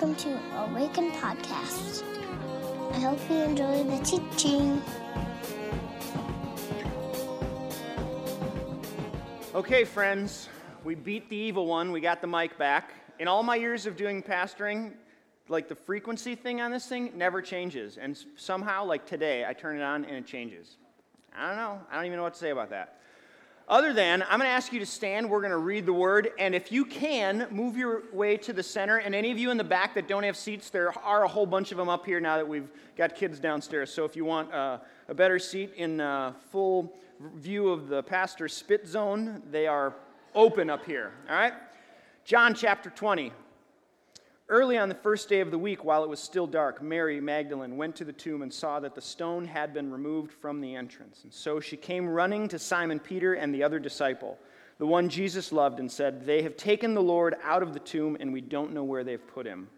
welcome to Awaken Podcast. I hope you enjoy the teaching. Okay, friends, we beat the evil one. We got the mic back. In all my years of doing pastoring, like the frequency thing on this thing never changes. And somehow, like today, I turn it on and it changes. I don't know. I don't even know what to say about that. Other than, I'm going to ask you to stand. We're going to read the word. And if you can, move your way to the center. And any of you in the back that don't have seats, there are a whole bunch of them up here now that we've got kids downstairs. So if you want uh, a better seat in uh, full view of the pastor's spit zone, they are open up here. All right? John chapter 20. Early on the first day of the week, while it was still dark, Mary Magdalene went to the tomb and saw that the stone had been removed from the entrance. And so she came running to Simon Peter and the other disciple, the one Jesus loved, and said, They have taken the Lord out of the tomb, and we don't know where they've put him.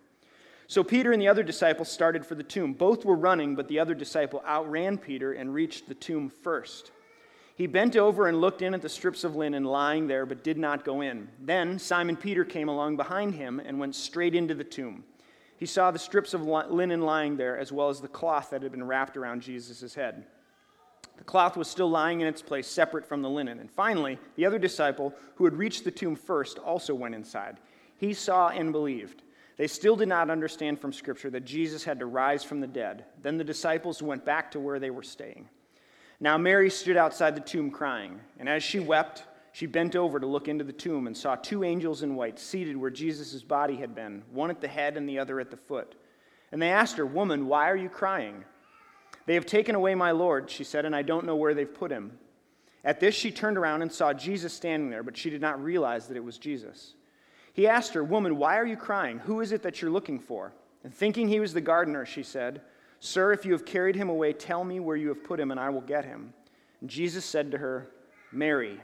So Peter and the other disciple started for the tomb. Both were running, but the other disciple outran Peter and reached the tomb first. He bent over and looked in at the strips of linen lying there, but did not go in. Then Simon Peter came along behind him and went straight into the tomb. He saw the strips of linen lying there, as well as the cloth that had been wrapped around Jesus' head. The cloth was still lying in its place, separate from the linen. And finally, the other disciple, who had reached the tomb first, also went inside. He saw and believed. They still did not understand from Scripture that Jesus had to rise from the dead. Then the disciples went back to where they were staying. Now Mary stood outside the tomb crying, and as she wept, she bent over to look into the tomb and saw two angels in white seated where Jesus' body had been, one at the head and the other at the foot. And they asked her, Woman, why are you crying? They have taken away my Lord, she said, and I don't know where they've put him. At this, she turned around and saw Jesus standing there, but she did not realize that it was Jesus. He asked her, Woman, why are you crying? Who is it that you're looking for? And thinking he was the gardener, she said, Sir, if you have carried him away, tell me where you have put him, and I will get him. And Jesus said to her, Mary.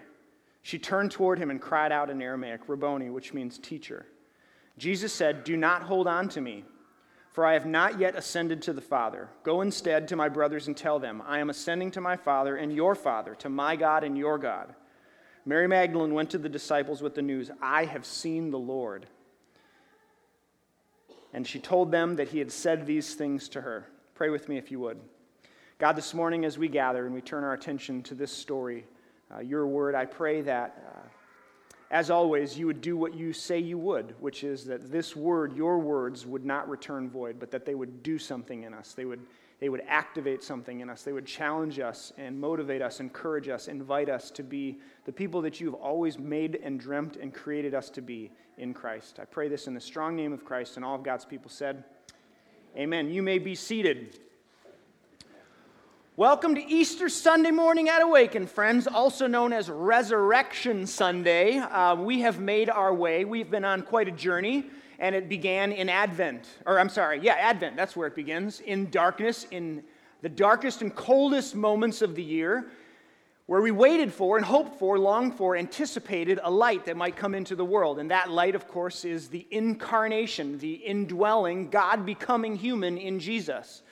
She turned toward him and cried out in Aramaic, Rabboni, which means teacher. Jesus said, Do not hold on to me, for I have not yet ascended to the Father. Go instead to my brothers and tell them, I am ascending to my Father and your Father, to my God and your God. Mary Magdalene went to the disciples with the news, I have seen the Lord. And she told them that he had said these things to her. Pray with me if you would. God, this morning as we gather and we turn our attention to this story, uh, your word, I pray that, uh, as always, you would do what you say you would, which is that this word, your words, would not return void, but that they would do something in us. They would, they would activate something in us. They would challenge us and motivate us, encourage us, invite us to be the people that you've always made and dreamt and created us to be in Christ. I pray this in the strong name of Christ, and all of God's people said, Amen. You may be seated. Welcome to Easter Sunday morning at Awaken, friends, also known as Resurrection Sunday. Uh, we have made our way. We've been on quite a journey, and it began in Advent. Or, I'm sorry, yeah, Advent, that's where it begins. In darkness, in the darkest and coldest moments of the year, where we waited for and hoped for, longed for, anticipated a light that might come into the world. And that light, of course, is the incarnation, the indwelling, God becoming human in Jesus,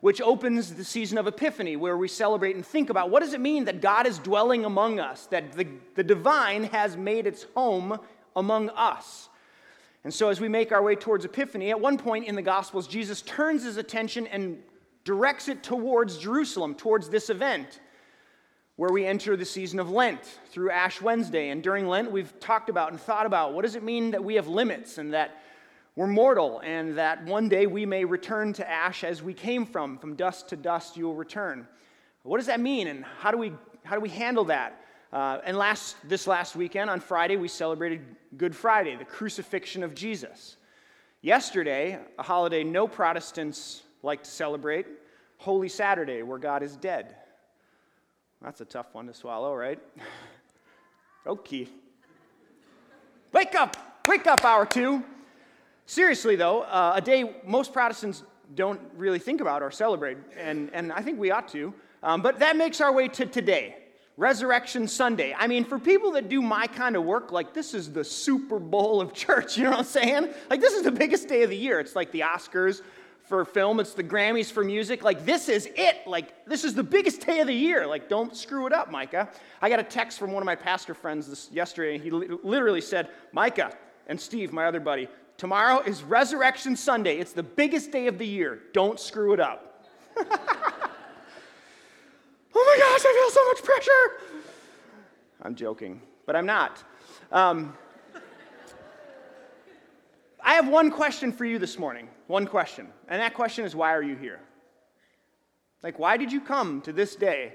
which opens the season of Epiphany, where we celebrate and think about what does it mean that God is dwelling among us, that the, the divine has made its home among us. And so, as we make our way towards Epiphany, at one point in the Gospels, Jesus turns his attention and directs it towards Jerusalem, towards this event where we enter the season of Lent through Ash Wednesday. And during Lent, we've talked about and thought about what does it mean that we have limits and that we're mortal and that one day we may return to ash as we came from. From dust to dust, you will return. What does that mean and how do we, how do we handle that? Uh, and last, this last weekend, on Friday, we celebrated Good Friday, the crucifixion of Jesus. Yesterday, a holiday no Protestants like to celebrate, Holy Saturday, where God is dead. That's a tough one to swallow, right? okay. Wake up! Wake up, hour two. Seriously, though, uh, a day most Protestants don't really think about or celebrate, and, and I think we ought to. Um, but that makes our way to today, Resurrection Sunday. I mean, for people that do my kind of work, like this is the Super Bowl of church, you know what I'm saying? Like, this is the biggest day of the year. It's like the Oscars for film, it's the Grammys for music. Like, this is it. Like, this is the biggest day of the year. Like, don't screw it up, Micah. I got a text from one of my pastor friends this, yesterday, and he li- literally said, Micah, and Steve, my other buddy, tomorrow is Resurrection Sunday. It's the biggest day of the year. Don't screw it up. oh my gosh, I feel so much pressure. I'm joking, but I'm not. Um, have one question for you this morning. One question. And that question is why are you here? Like, why did you come to this day?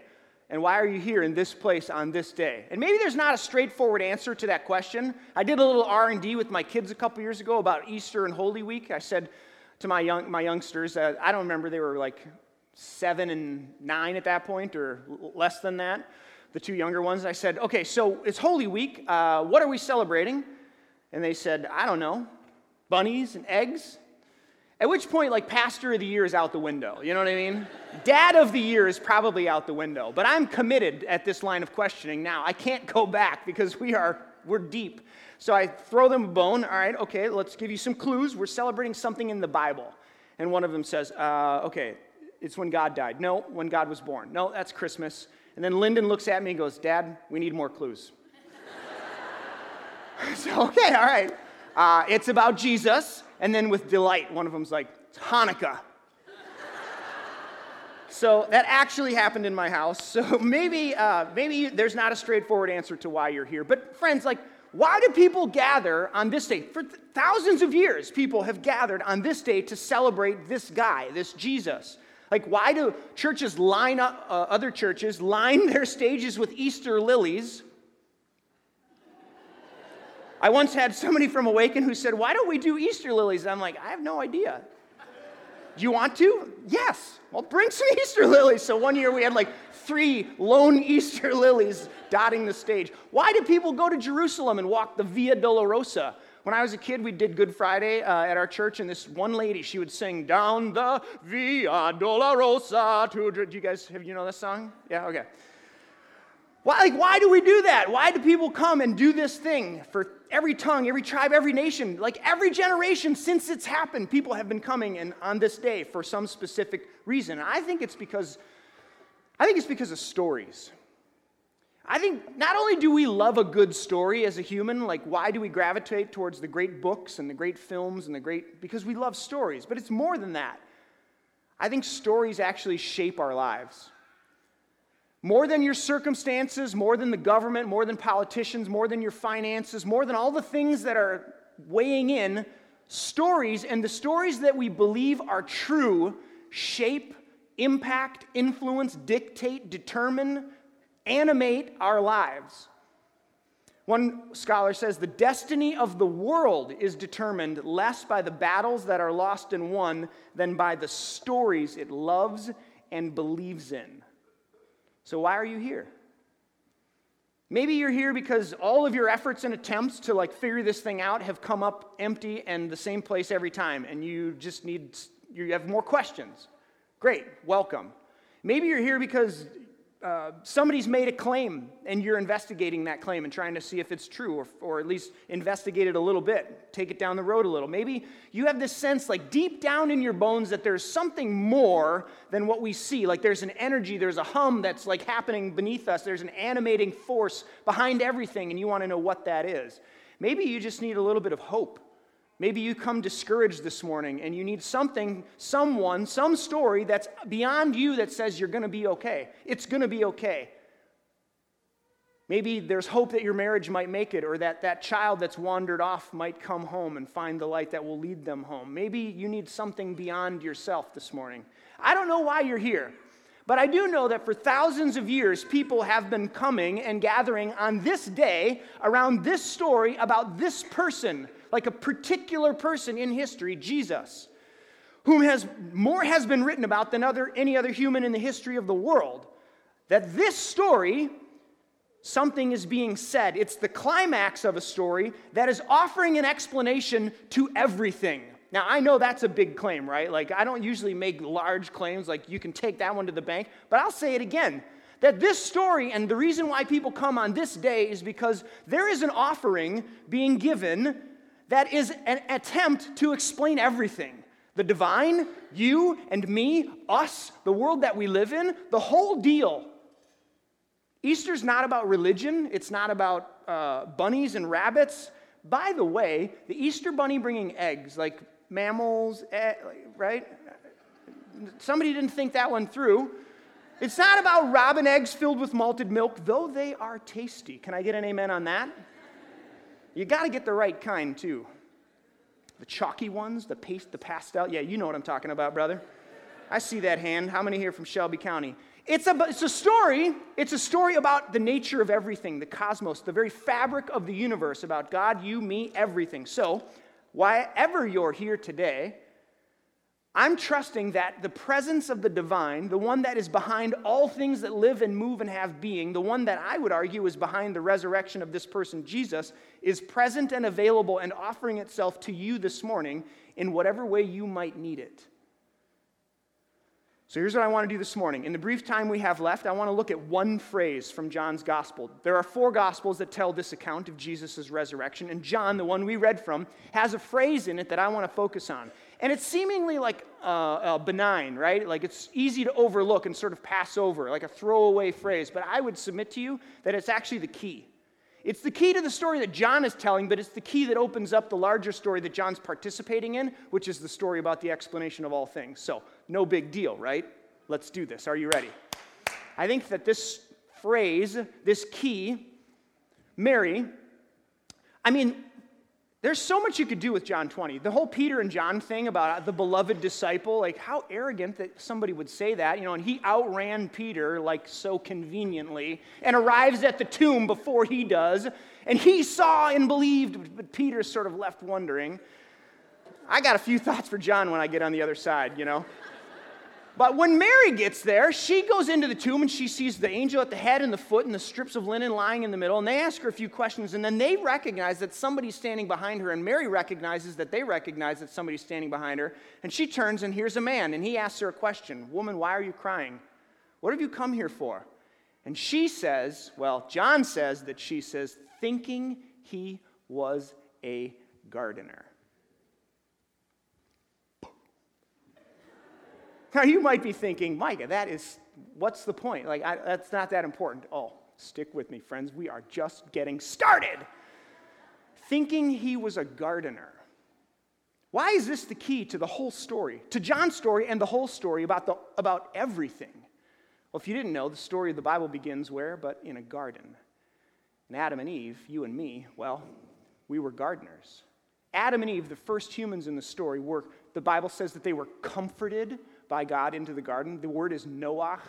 And why are you here in this place on this day? And maybe there's not a straightforward answer to that question. I did a little R&D with my kids a couple years ago about Easter and Holy Week. I said to my, young, my youngsters, uh, I don't remember, they were like seven and nine at that point, or less than that, the two younger ones. I said, okay, so it's Holy Week. Uh, what are we celebrating? And they said, I don't know, bunnies and eggs. At which point, like, pastor of the year is out the window. You know what I mean? Dad of the year is probably out the window. But I'm committed at this line of questioning now. I can't go back because we are, we're deep. So I throw them a bone. All right, okay, let's give you some clues. We're celebrating something in the Bible. And one of them says, uh, okay, it's when God died. No, when God was born. No, that's Christmas. And then Lyndon looks at me and goes, Dad, we need more clues. so, okay, all right. Uh, it's about Jesus. And then with delight, one of them's like, it's Hanukkah. so that actually happened in my house. So maybe, uh, maybe there's not a straightforward answer to why you're here. But friends, like, why do people gather on this day? For th- thousands of years, people have gathered on this day to celebrate this guy, this Jesus. Like, why do churches line up, uh, other churches line their stages with Easter lilies? I once had somebody from Awaken who said, Why don't we do Easter lilies? I'm like, I have no idea. Do you want to? Yes. Well, bring some Easter lilies. So one year we had like three lone Easter lilies dotting the stage. Why do people go to Jerusalem and walk the Via Dolorosa? When I was a kid, we did Good Friday uh, at our church, and this one lady, she would sing down the Via Dolorosa. To, do you guys have you know this song? Yeah, okay. Why, like, why do we do that? Why do people come and do this thing for every tongue, every tribe, every nation? Like every generation since it's happened, people have been coming and on this day for some specific reason. I think it's because I think it's because of stories. I think not only do we love a good story as a human, like why do we gravitate towards the great books and the great films and the great because we love stories, but it's more than that. I think stories actually shape our lives. More than your circumstances, more than the government, more than politicians, more than your finances, more than all the things that are weighing in, stories and the stories that we believe are true shape, impact, influence, dictate, determine, animate our lives. One scholar says the destiny of the world is determined less by the battles that are lost and won than by the stories it loves and believes in. So, why are you here? Maybe you're here because all of your efforts and attempts to like figure this thing out have come up empty and the same place every time, and you just need, you have more questions. Great, welcome. Maybe you're here because uh, somebody's made a claim and you're investigating that claim and trying to see if it's true or, or at least investigate it a little bit, take it down the road a little. Maybe you have this sense, like deep down in your bones, that there's something more than what we see. Like there's an energy, there's a hum that's like happening beneath us, there's an animating force behind everything, and you want to know what that is. Maybe you just need a little bit of hope Maybe you come discouraged this morning and you need something, someone, some story that's beyond you that says you're going to be okay. It's going to be okay. Maybe there's hope that your marriage might make it or that that child that's wandered off might come home and find the light that will lead them home. Maybe you need something beyond yourself this morning. I don't know why you're here, but I do know that for thousands of years, people have been coming and gathering on this day around this story about this person like a particular person in history, Jesus, whom has more has been written about than other, any other human in the history of the world. That this story, something is being said. It's the climax of a story that is offering an explanation to everything. Now, I know that's a big claim, right? Like, I don't usually make large claims like you can take that one to the bank, but I'll say it again that this story and the reason why people come on this day is because there is an offering being given that is an attempt to explain everything the divine, you and me, us, the world that we live in, the whole deal. Easter's not about religion, it's not about uh, bunnies and rabbits, By the way, the Easter bunny bringing eggs, like mammals, eh, right? Somebody didn't think that one through. It's not about robin eggs filled with malted milk, though they are tasty. Can I get an amen on that? You got to get the right kind, too. The chalky ones, the paste, the pastel. Yeah, you know what I'm talking about, brother. I see that hand. How many here from Shelby County? It's a, it's a story. It's a story about the nature of everything, the cosmos, the very fabric of the universe, about God, you, me, everything. So, wherever you're here today, I'm trusting that the presence of the divine, the one that is behind all things that live and move and have being, the one that I would argue is behind the resurrection of this person, Jesus, is present and available and offering itself to you this morning in whatever way you might need it. So here's what I want to do this morning. In the brief time we have left, I want to look at one phrase from John's gospel. There are four gospels that tell this account of Jesus' resurrection, and John, the one we read from, has a phrase in it that I want to focus on. And it's seemingly like uh, uh, benign, right? Like it's easy to overlook and sort of pass over, like a throwaway phrase. But I would submit to you that it's actually the key. It's the key to the story that John is telling, but it's the key that opens up the larger story that John's participating in, which is the story about the explanation of all things. So, no big deal, right? Let's do this. Are you ready? I think that this phrase, this key, Mary, I mean, there's so much you could do with John 20. The whole Peter and John thing about uh, the beloved disciple, like how arrogant that somebody would say that, you know, and he outran Peter like so conveniently and arrives at the tomb before he does, and he saw and believed, but Peter's sort of left wondering. I got a few thoughts for John when I get on the other side, you know. But when Mary gets there, she goes into the tomb and she sees the angel at the head and the foot and the strips of linen lying in the middle. And they ask her a few questions, and then they recognize that somebody's standing behind her. And Mary recognizes that they recognize that somebody's standing behind her. And she turns and here's a man, and he asks her a question Woman, why are you crying? What have you come here for? And she says, well, John says that she says, thinking he was a gardener. Now, you might be thinking, Micah, that is, what's the point? Like, I, that's not that important. Oh, stick with me, friends. We are just getting started. Thinking he was a gardener. Why is this the key to the whole story, to John's story and the whole story about, the, about everything? Well, if you didn't know, the story of the Bible begins where? But in a garden. And Adam and Eve, you and me, well, we were gardeners. Adam and Eve, the first humans in the story, were, the Bible says that they were comforted by God into the garden. The word is Noah.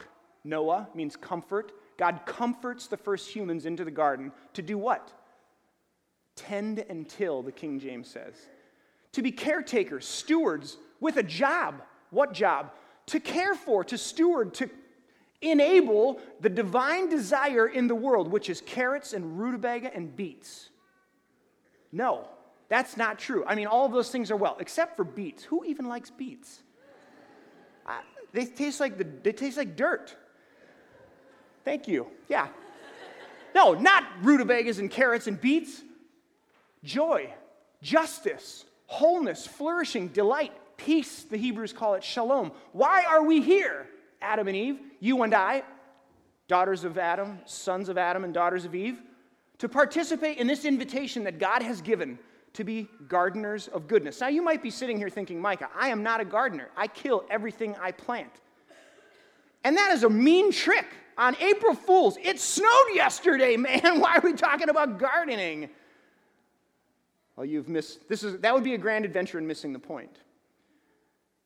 Noah means comfort. God comforts the first humans into the garden to do what? Tend and till, the King James says. To be caretakers, stewards with a job. What job? To care for, to steward, to enable the divine desire in the world, which is carrots and rutabaga and beets. No, that's not true. I mean, all of those things are well, except for beets. Who even likes beets? I, they taste like the, they taste like dirt. Thank you. Yeah. No, not rutabagas and carrots and beets. Joy, justice, wholeness, flourishing, delight, peace, the Hebrews call it shalom. Why are we here, Adam and Eve, you and I, daughters of Adam, sons of Adam, and daughters of Eve? To participate in this invitation that God has given to be gardeners of goodness. Now, you might be sitting here thinking, Micah, I am not a gardener. I kill everything I plant. And that is a mean trick. On April Fools, it snowed yesterday, man. Why are we talking about gardening? Well, you've missed this is that would be a grand adventure in missing the point.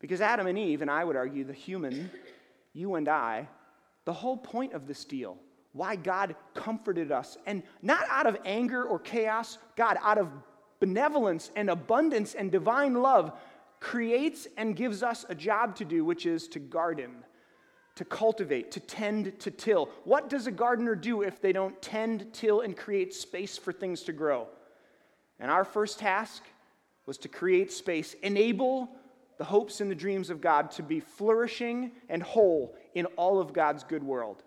Because Adam and Eve, and I would argue the human, you and I, the whole point of this deal, why God comforted us, and not out of anger or chaos, God, out of benevolence and abundance and divine love creates and gives us a job to do, which is to garden, to cultivate, to tend, to till. What does a gardener do if they don't tend, till, and create space for things to grow? And our first task was to create space, enable the hopes and the dreams of God to be flourishing and whole in all of God's good world.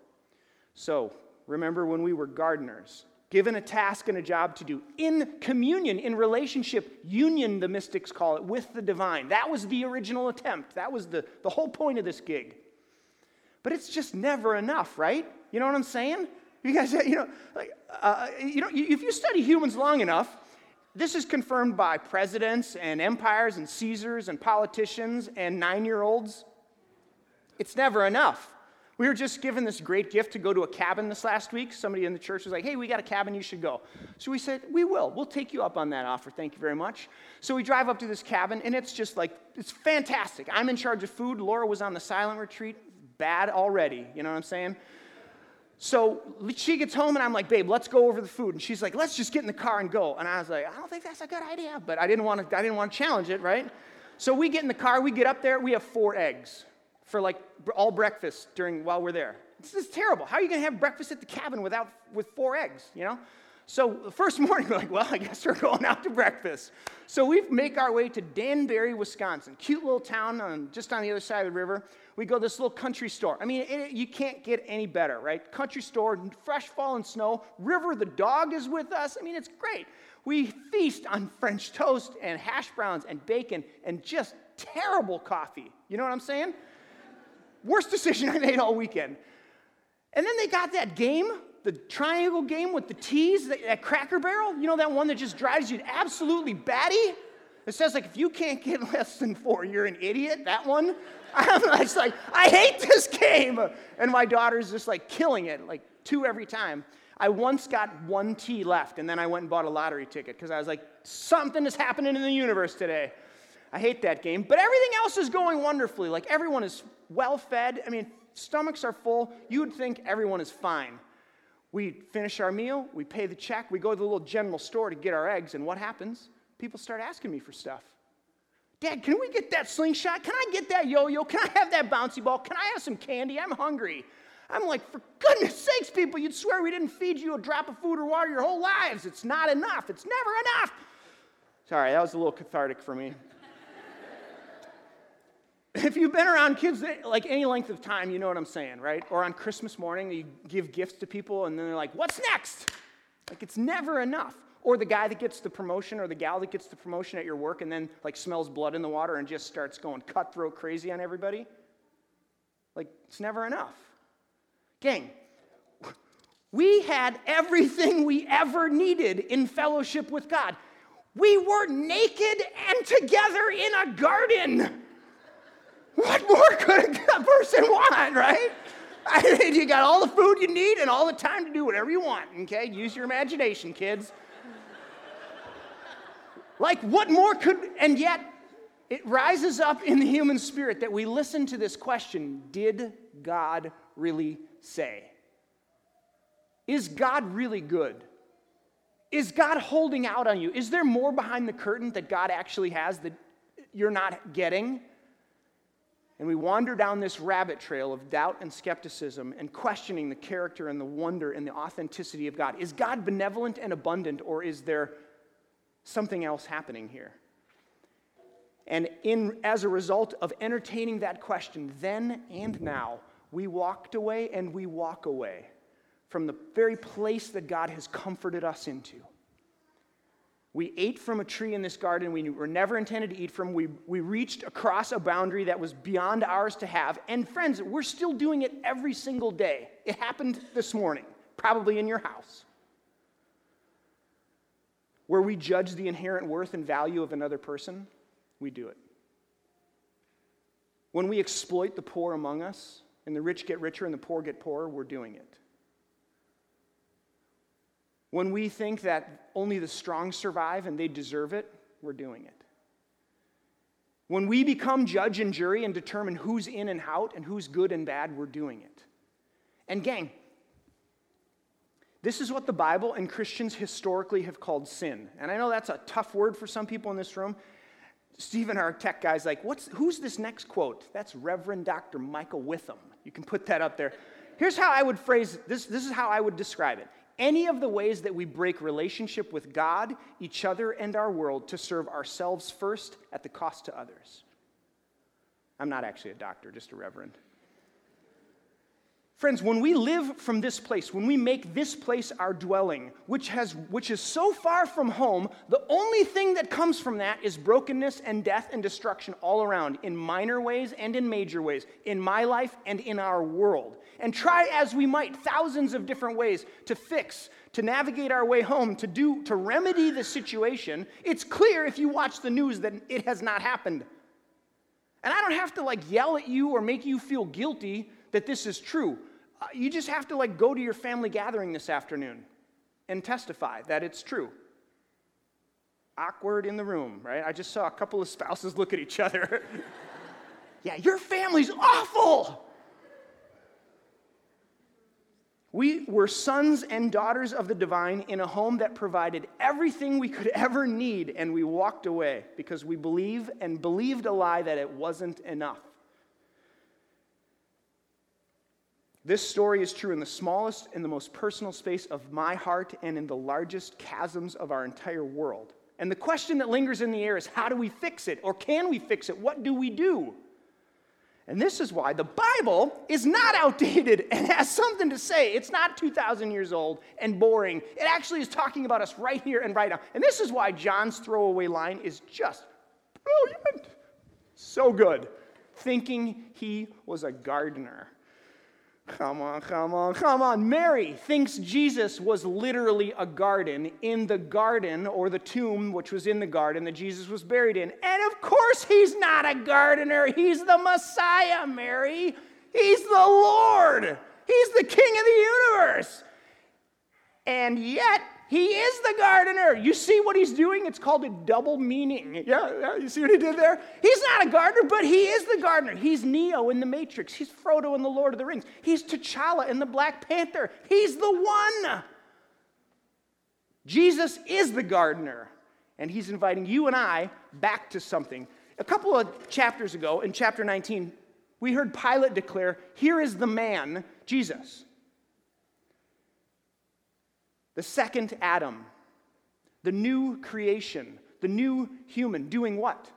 So, remember when we were gardeners, given a task and a job to do in communion, in relationship, union, the mystics call it, with the divine. That was the original attempt. That was the, the whole point of this gig. But it's just never enough, right? You know what I'm saying? You guys, you know, like, uh, you know, if you study humans long enough, this is confirmed by presidents and empires and Caesars and politicians and nine year olds. It's never enough. We were just given this great gift to go to a cabin this last week. Somebody in the church was like, hey, we got a cabin, you should go. So we said, we will. We'll take you up on that offer. Thank you very much. So we drive up to this cabin, and it's just like, it's fantastic. I'm in charge of food. Laura was on the silent retreat. Bad already. You know what I'm saying? So she gets home, and I'm like, babe, let's go over the food. And she's like, let's just get in the car and go. And I was like, I don't think that's a good idea. But I didn't want to, I didn't want to challenge it, right? So we get in the car, we get up there, we have four eggs for like all breakfast during while we're there. This is terrible. How are you going to have breakfast at the cabin without with four eggs? You know. So the first morning, we're like, well, I guess we're going out to breakfast. So we make our way to Danbury, Wisconsin, cute little town on, just on the other side of the river. We go to this little country store. I mean, it, you can't get any better, right? Country store, fresh fallen snow, river, the dog is with us. I mean, it's great. We feast on French toast and hash browns and bacon and just terrible coffee. You know what I'm saying? Worst decision I made all weekend. And then they got that game, the triangle game with the T's, that, that Cracker Barrel. You know that one that just drives you absolutely batty? It says like if you can't get less than four, you're an idiot. That one. I'm just like, I hate this game. And my daughter's just like killing it, like two every time. I once got one T left, and then I went and bought a lottery ticket because I was like, something is happening in the universe today. I hate that game. But everything else is going wonderfully. Like everyone is well fed. I mean, stomachs are full. You would think everyone is fine. We finish our meal, we pay the check, we go to the little general store to get our eggs, and what happens? People start asking me for stuff. Dad, can we get that slingshot? Can I get that yo yo? Can I have that bouncy ball? Can I have some candy? I'm hungry. I'm like, for goodness sakes, people, you'd swear we didn't feed you a drop of food or water your whole lives. It's not enough. It's never enough. Sorry, that was a little cathartic for me. If you've been around kids eh, like any length of time, you know what I'm saying, right? Or on Christmas morning, you give gifts to people and then they're like, what's next? Like, it's never enough. Or the guy that gets the promotion or the gal that gets the promotion at your work and then like smells blood in the water and just starts going cutthroat crazy on everybody. Like, it's never enough. Gang, we had everything we ever needed in fellowship with God. We were naked and together in a garden. What more could a person want, right? I mean, you got all the food you need and all the time to do whatever you want, okay? Use your imagination, kids. like, what more could, and yet it rises up in the human spirit that we listen to this question Did God really say? Is God really good? Is God holding out on you? Is there more behind the curtain that God actually has that you're not getting? And we wander down this rabbit trail of doubt and skepticism and questioning the character and the wonder and the authenticity of God. Is God benevolent and abundant, or is there something else happening here? And in, as a result of entertaining that question then and now, we walked away and we walk away from the very place that God has comforted us into. We ate from a tree in this garden we were never intended to eat from. We, we reached across a boundary that was beyond ours to have. And friends, we're still doing it every single day. It happened this morning, probably in your house, where we judge the inherent worth and value of another person. We do it. When we exploit the poor among us, and the rich get richer and the poor get poorer, we're doing it. When we think that only the strong survive and they deserve it, we're doing it. When we become judge and jury and determine who's in and out and who's good and bad, we're doing it. And, gang, this is what the Bible and Christians historically have called sin. And I know that's a tough word for some people in this room. Stephen, our tech guy's like, What's, who's this next quote? That's Reverend Dr. Michael Witham. You can put that up there. Here's how I would phrase this. This is how I would describe it any of the ways that we break relationship with God, each other, and our world to serve ourselves first at the cost to others. I'm not actually a doctor, just a reverend. Friends, when we live from this place, when we make this place our dwelling, which, has, which is so far from home, the only thing that comes from that is brokenness and death and destruction all around, in minor ways and in major ways, in my life and in our world. And try as we might, thousands of different ways to fix, to navigate our way home, to do, to remedy the situation, it's clear if you watch the news that it has not happened. And I don't have to like yell at you or make you feel guilty that this is true. Uh, you just have to like go to your family gathering this afternoon and testify that it's true. Awkward in the room, right? I just saw a couple of spouses look at each other. yeah, your family's awful. We were sons and daughters of the divine in a home that provided everything we could ever need, and we walked away because we believe and believed a lie that it wasn't enough. This story is true in the smallest and the most personal space of my heart and in the largest chasms of our entire world. And the question that lingers in the air is how do we fix it? Or can we fix it? What do we do? And this is why the Bible is not outdated and has something to say. It's not 2,000 years old and boring. It actually is talking about us right here and right now. And this is why John's throwaway line is just brilliant. So good. Thinking he was a gardener. Come on, come on, come on. Mary thinks Jesus was literally a garden in the garden or the tomb which was in the garden that Jesus was buried in. And of course, he's not a gardener. He's the Messiah, Mary. He's the Lord. He's the King of the universe. And yet, he is the gardener. You see what he's doing? It's called a double meaning. Yeah, yeah, you see what he did there? He's not a gardener, but he is the gardener. He's Neo in the Matrix. He's Frodo in the Lord of the Rings. He's T'Challa in the Black Panther. He's the one. Jesus is the gardener, and he's inviting you and I back to something. A couple of chapters ago, in chapter 19, we heard Pilate declare, Here is the man, Jesus the second Adam, the new creation, the new human, doing what?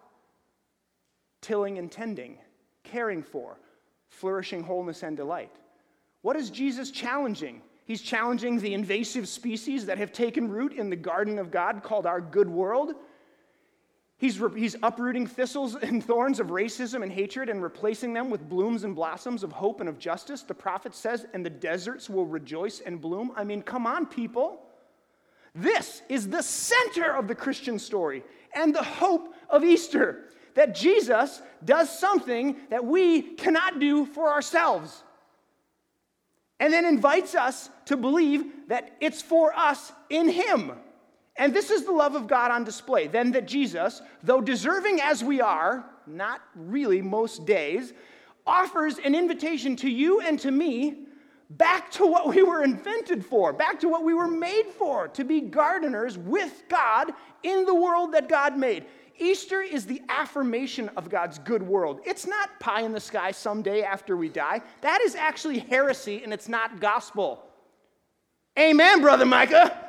Tilling and tending, caring for, flourishing wholeness and delight. What is Jesus challenging? He's challenging the invasive species that have taken root in the garden of God called our good world. He's, he's uprooting thistles and thorns of racism and hatred and replacing them with blooms and blossoms of hope and of justice. The prophet says, and the deserts will rejoice and bloom. I mean, come on, people. This is the center of the Christian story and the hope of Easter that Jesus does something that we cannot do for ourselves. And then invites us to believe that it's for us in Him. And this is the love of God on display. Then that Jesus, though deserving as we are, not really most days, offers an invitation to you and to me back to what we were invented for, back to what we were made for, to be gardeners with God in the world that God made. Easter is the affirmation of God's good world. It's not pie in the sky someday after we die. That is actually heresy and it's not gospel. Amen, Brother Micah.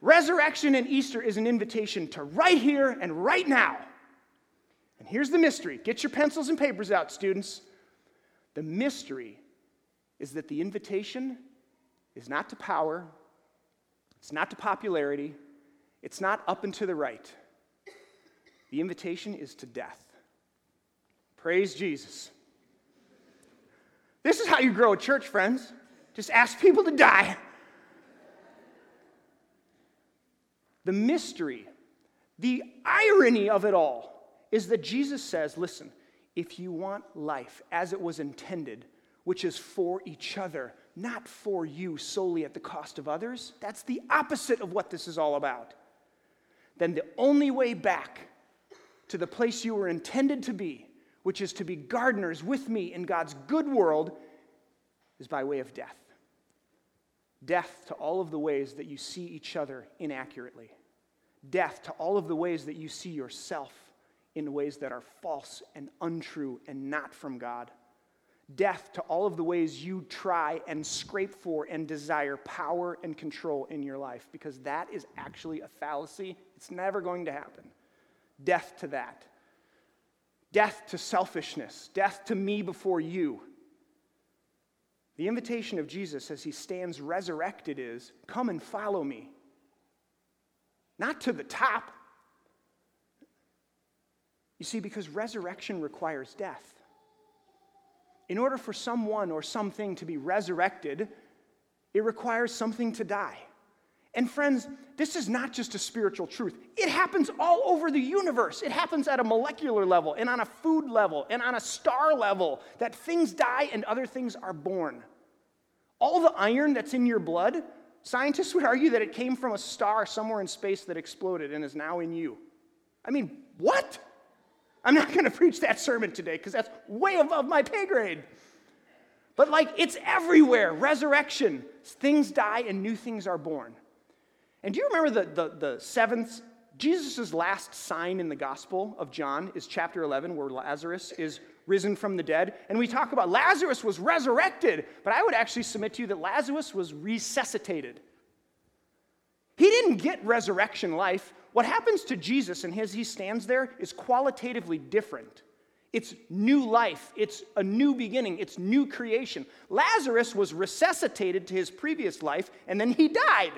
Resurrection and Easter is an invitation to right here and right now. And here's the mystery get your pencils and papers out, students. The mystery is that the invitation is not to power, it's not to popularity, it's not up and to the right. The invitation is to death. Praise Jesus. This is how you grow a church, friends. Just ask people to die. The mystery, the irony of it all is that Jesus says, listen, if you want life as it was intended, which is for each other, not for you solely at the cost of others, that's the opposite of what this is all about. Then the only way back to the place you were intended to be, which is to be gardeners with me in God's good world, is by way of death. Death to all of the ways that you see each other inaccurately death to all of the ways that you see yourself in ways that are false and untrue and not from God. Death to all of the ways you try and scrape for and desire power and control in your life, because that is actually a fallacy. It's never going to happen. Death to that. Death to selfishness. Death to me before you. The invitation of Jesus as he stands resurrected is come and follow me. Not to the top. You see, because resurrection requires death. In order for someone or something to be resurrected, it requires something to die. And friends, this is not just a spiritual truth. It happens all over the universe. It happens at a molecular level and on a food level and on a star level that things die and other things are born. All the iron that's in your blood, scientists would argue that it came from a star somewhere in space that exploded and is now in you. I mean, what? I'm not going to preach that sermon today because that's way above my pay grade. But like, it's everywhere resurrection. Things die and new things are born. And do you remember the, the, the seventh, Jesus' last sign in the Gospel of John is chapter 11, where Lazarus is risen from the dead. And we talk about Lazarus was resurrected, but I would actually submit to you that Lazarus was resuscitated. He didn't get resurrection life. What happens to Jesus and as he stands there is qualitatively different. It's new life, it's a new beginning, it's new creation. Lazarus was resuscitated to his previous life, and then he died.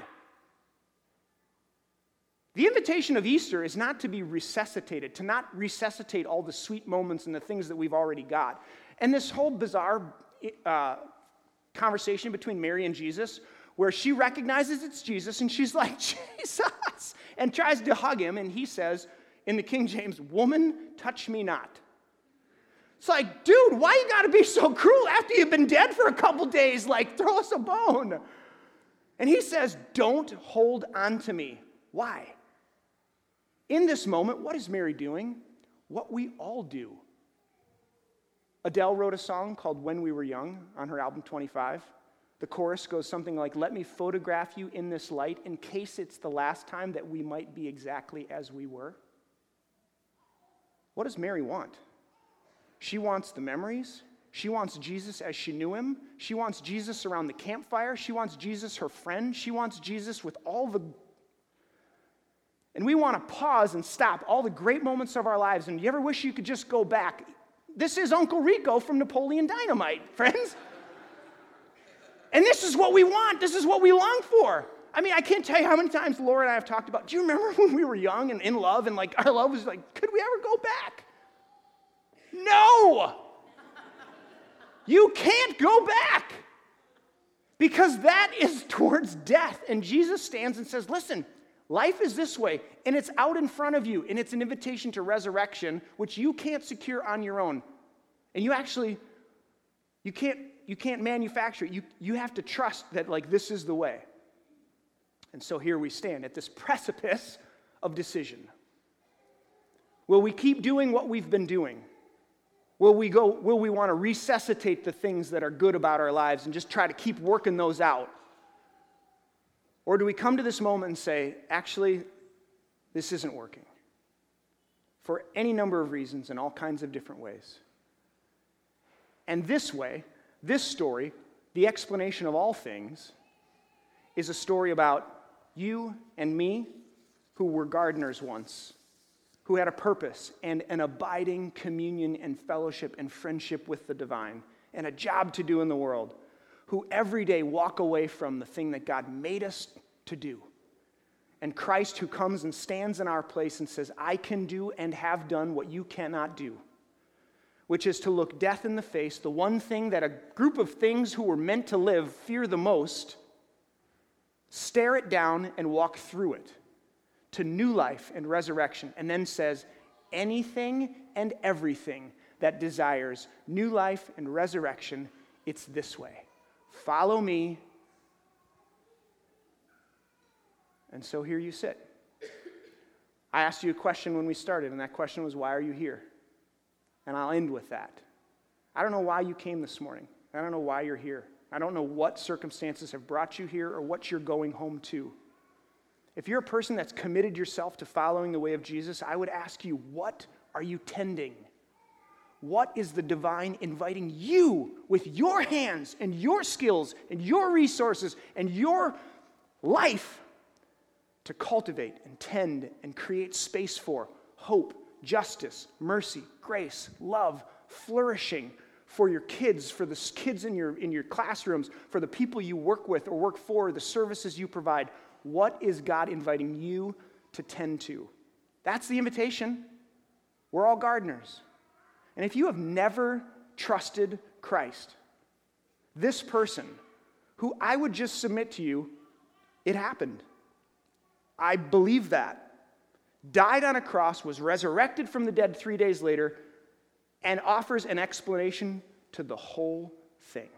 The invitation of Easter is not to be resuscitated, to not resuscitate all the sweet moments and the things that we've already got. And this whole bizarre uh, conversation between Mary and Jesus, where she recognizes it's Jesus and she's like, Jesus, and tries to hug him, and he says in the King James, Woman, touch me not. It's like, dude, why you gotta be so cruel after you've been dead for a couple days? Like, throw us a bone. And he says, Don't hold on to me. Why? In this moment, what is Mary doing? What we all do. Adele wrote a song called When We Were Young on her album 25. The chorus goes something like, Let me photograph you in this light in case it's the last time that we might be exactly as we were. What does Mary want? She wants the memories. She wants Jesus as she knew him. She wants Jesus around the campfire. She wants Jesus, her friend. She wants Jesus with all the and we want to pause and stop all the great moments of our lives. And you ever wish you could just go back? This is Uncle Rico from Napoleon Dynamite, friends. And this is what we want. This is what we long for. I mean, I can't tell you how many times Laura and I have talked about. Do you remember when we were young and in love and like our love was like, could we ever go back? No! You can't go back because that is towards death. And Jesus stands and says, listen, Life is this way, and it's out in front of you, and it's an invitation to resurrection, which you can't secure on your own. And you actually, you can't, you can't manufacture it. You, you have to trust that, like, this is the way. And so here we stand at this precipice of decision. Will we keep doing what we've been doing? Will we go, will we want to resuscitate the things that are good about our lives and just try to keep working those out? Or do we come to this moment and say, actually, this isn't working? For any number of reasons in all kinds of different ways. And this way, this story, the explanation of all things, is a story about you and me who were gardeners once, who had a purpose and an abiding communion and fellowship and friendship with the divine, and a job to do in the world who every day walk away from the thing that God made us to do. And Christ, who comes and stands in our place and says, I can do and have done what you cannot do, which is to look death in the face, the one thing that a group of things who were meant to live fear the most, stare it down and walk through it to new life and resurrection, and then says, Anything and everything that desires new life and resurrection, it's this way. Follow me. And so here you sit. I asked you a question when we started, and that question was, Why are you here? And I'll end with that. I don't know why you came this morning. I don't know why you're here. I don't know what circumstances have brought you here or what you're going home to. If you're a person that's committed yourself to following the way of Jesus, I would ask you, What are you tending? What is the divine inviting you with your hands and your skills and your resources and your life to cultivate and tend and create space for hope, justice, mercy, grace, love, flourishing, for your kids, for the kids in your, in your classrooms, for the people you work with or work for, the services you provide. What is God inviting you to tend to? That's the invitation. We're all gardeners. And if you have never trusted Christ, this person, who I would just submit to you, it happened. I believe that. Died on a cross, was resurrected from the dead three days later, and offers an explanation to the whole thing.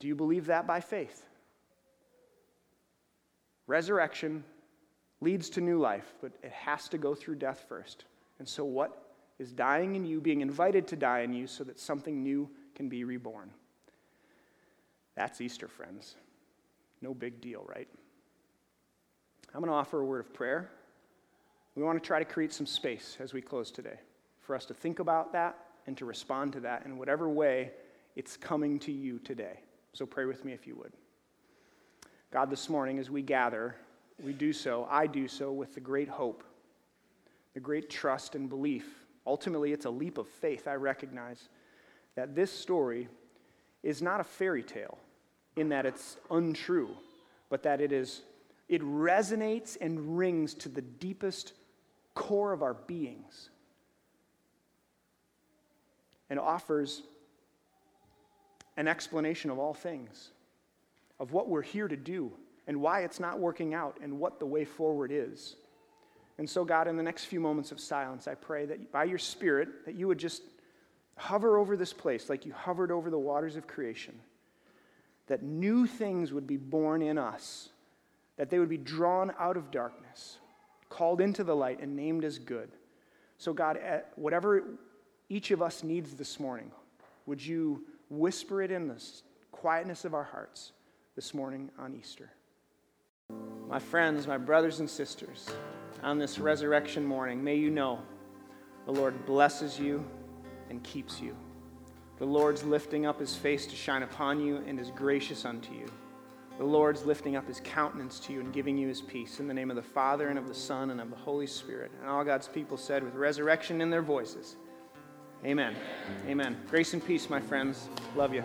Do you believe that by faith? Resurrection leads to new life, but it has to go through death first. And so, what is dying in you being invited to die in you so that something new can be reborn? That's Easter, friends. No big deal, right? I'm going to offer a word of prayer. We want to try to create some space as we close today for us to think about that and to respond to that in whatever way it's coming to you today. So pray with me if you would. God, this morning as we gather, we do so, I do so with the great hope, the great trust and belief. Ultimately, it's a leap of faith. I recognize that this story is not a fairy tale in that it's untrue, but that it is it resonates and rings to the deepest core of our beings and offers an explanation of all things, of what we're here to do and why it's not working out and what the way forward is. And so, God, in the next few moments of silence, I pray that by your Spirit, that you would just hover over this place like you hovered over the waters of creation, that new things would be born in us, that they would be drawn out of darkness, called into the light, and named as good. So, God, whatever each of us needs this morning, would you whisper it in the quietness of our hearts this morning on Easter? My friends, my brothers and sisters, on this resurrection morning, may you know the Lord blesses you and keeps you. The Lord's lifting up his face to shine upon you and is gracious unto you. The Lord's lifting up his countenance to you and giving you his peace. In the name of the Father, and of the Son, and of the Holy Spirit. And all God's people said, with resurrection in their voices, Amen. Amen. Grace and peace, my friends. Love you.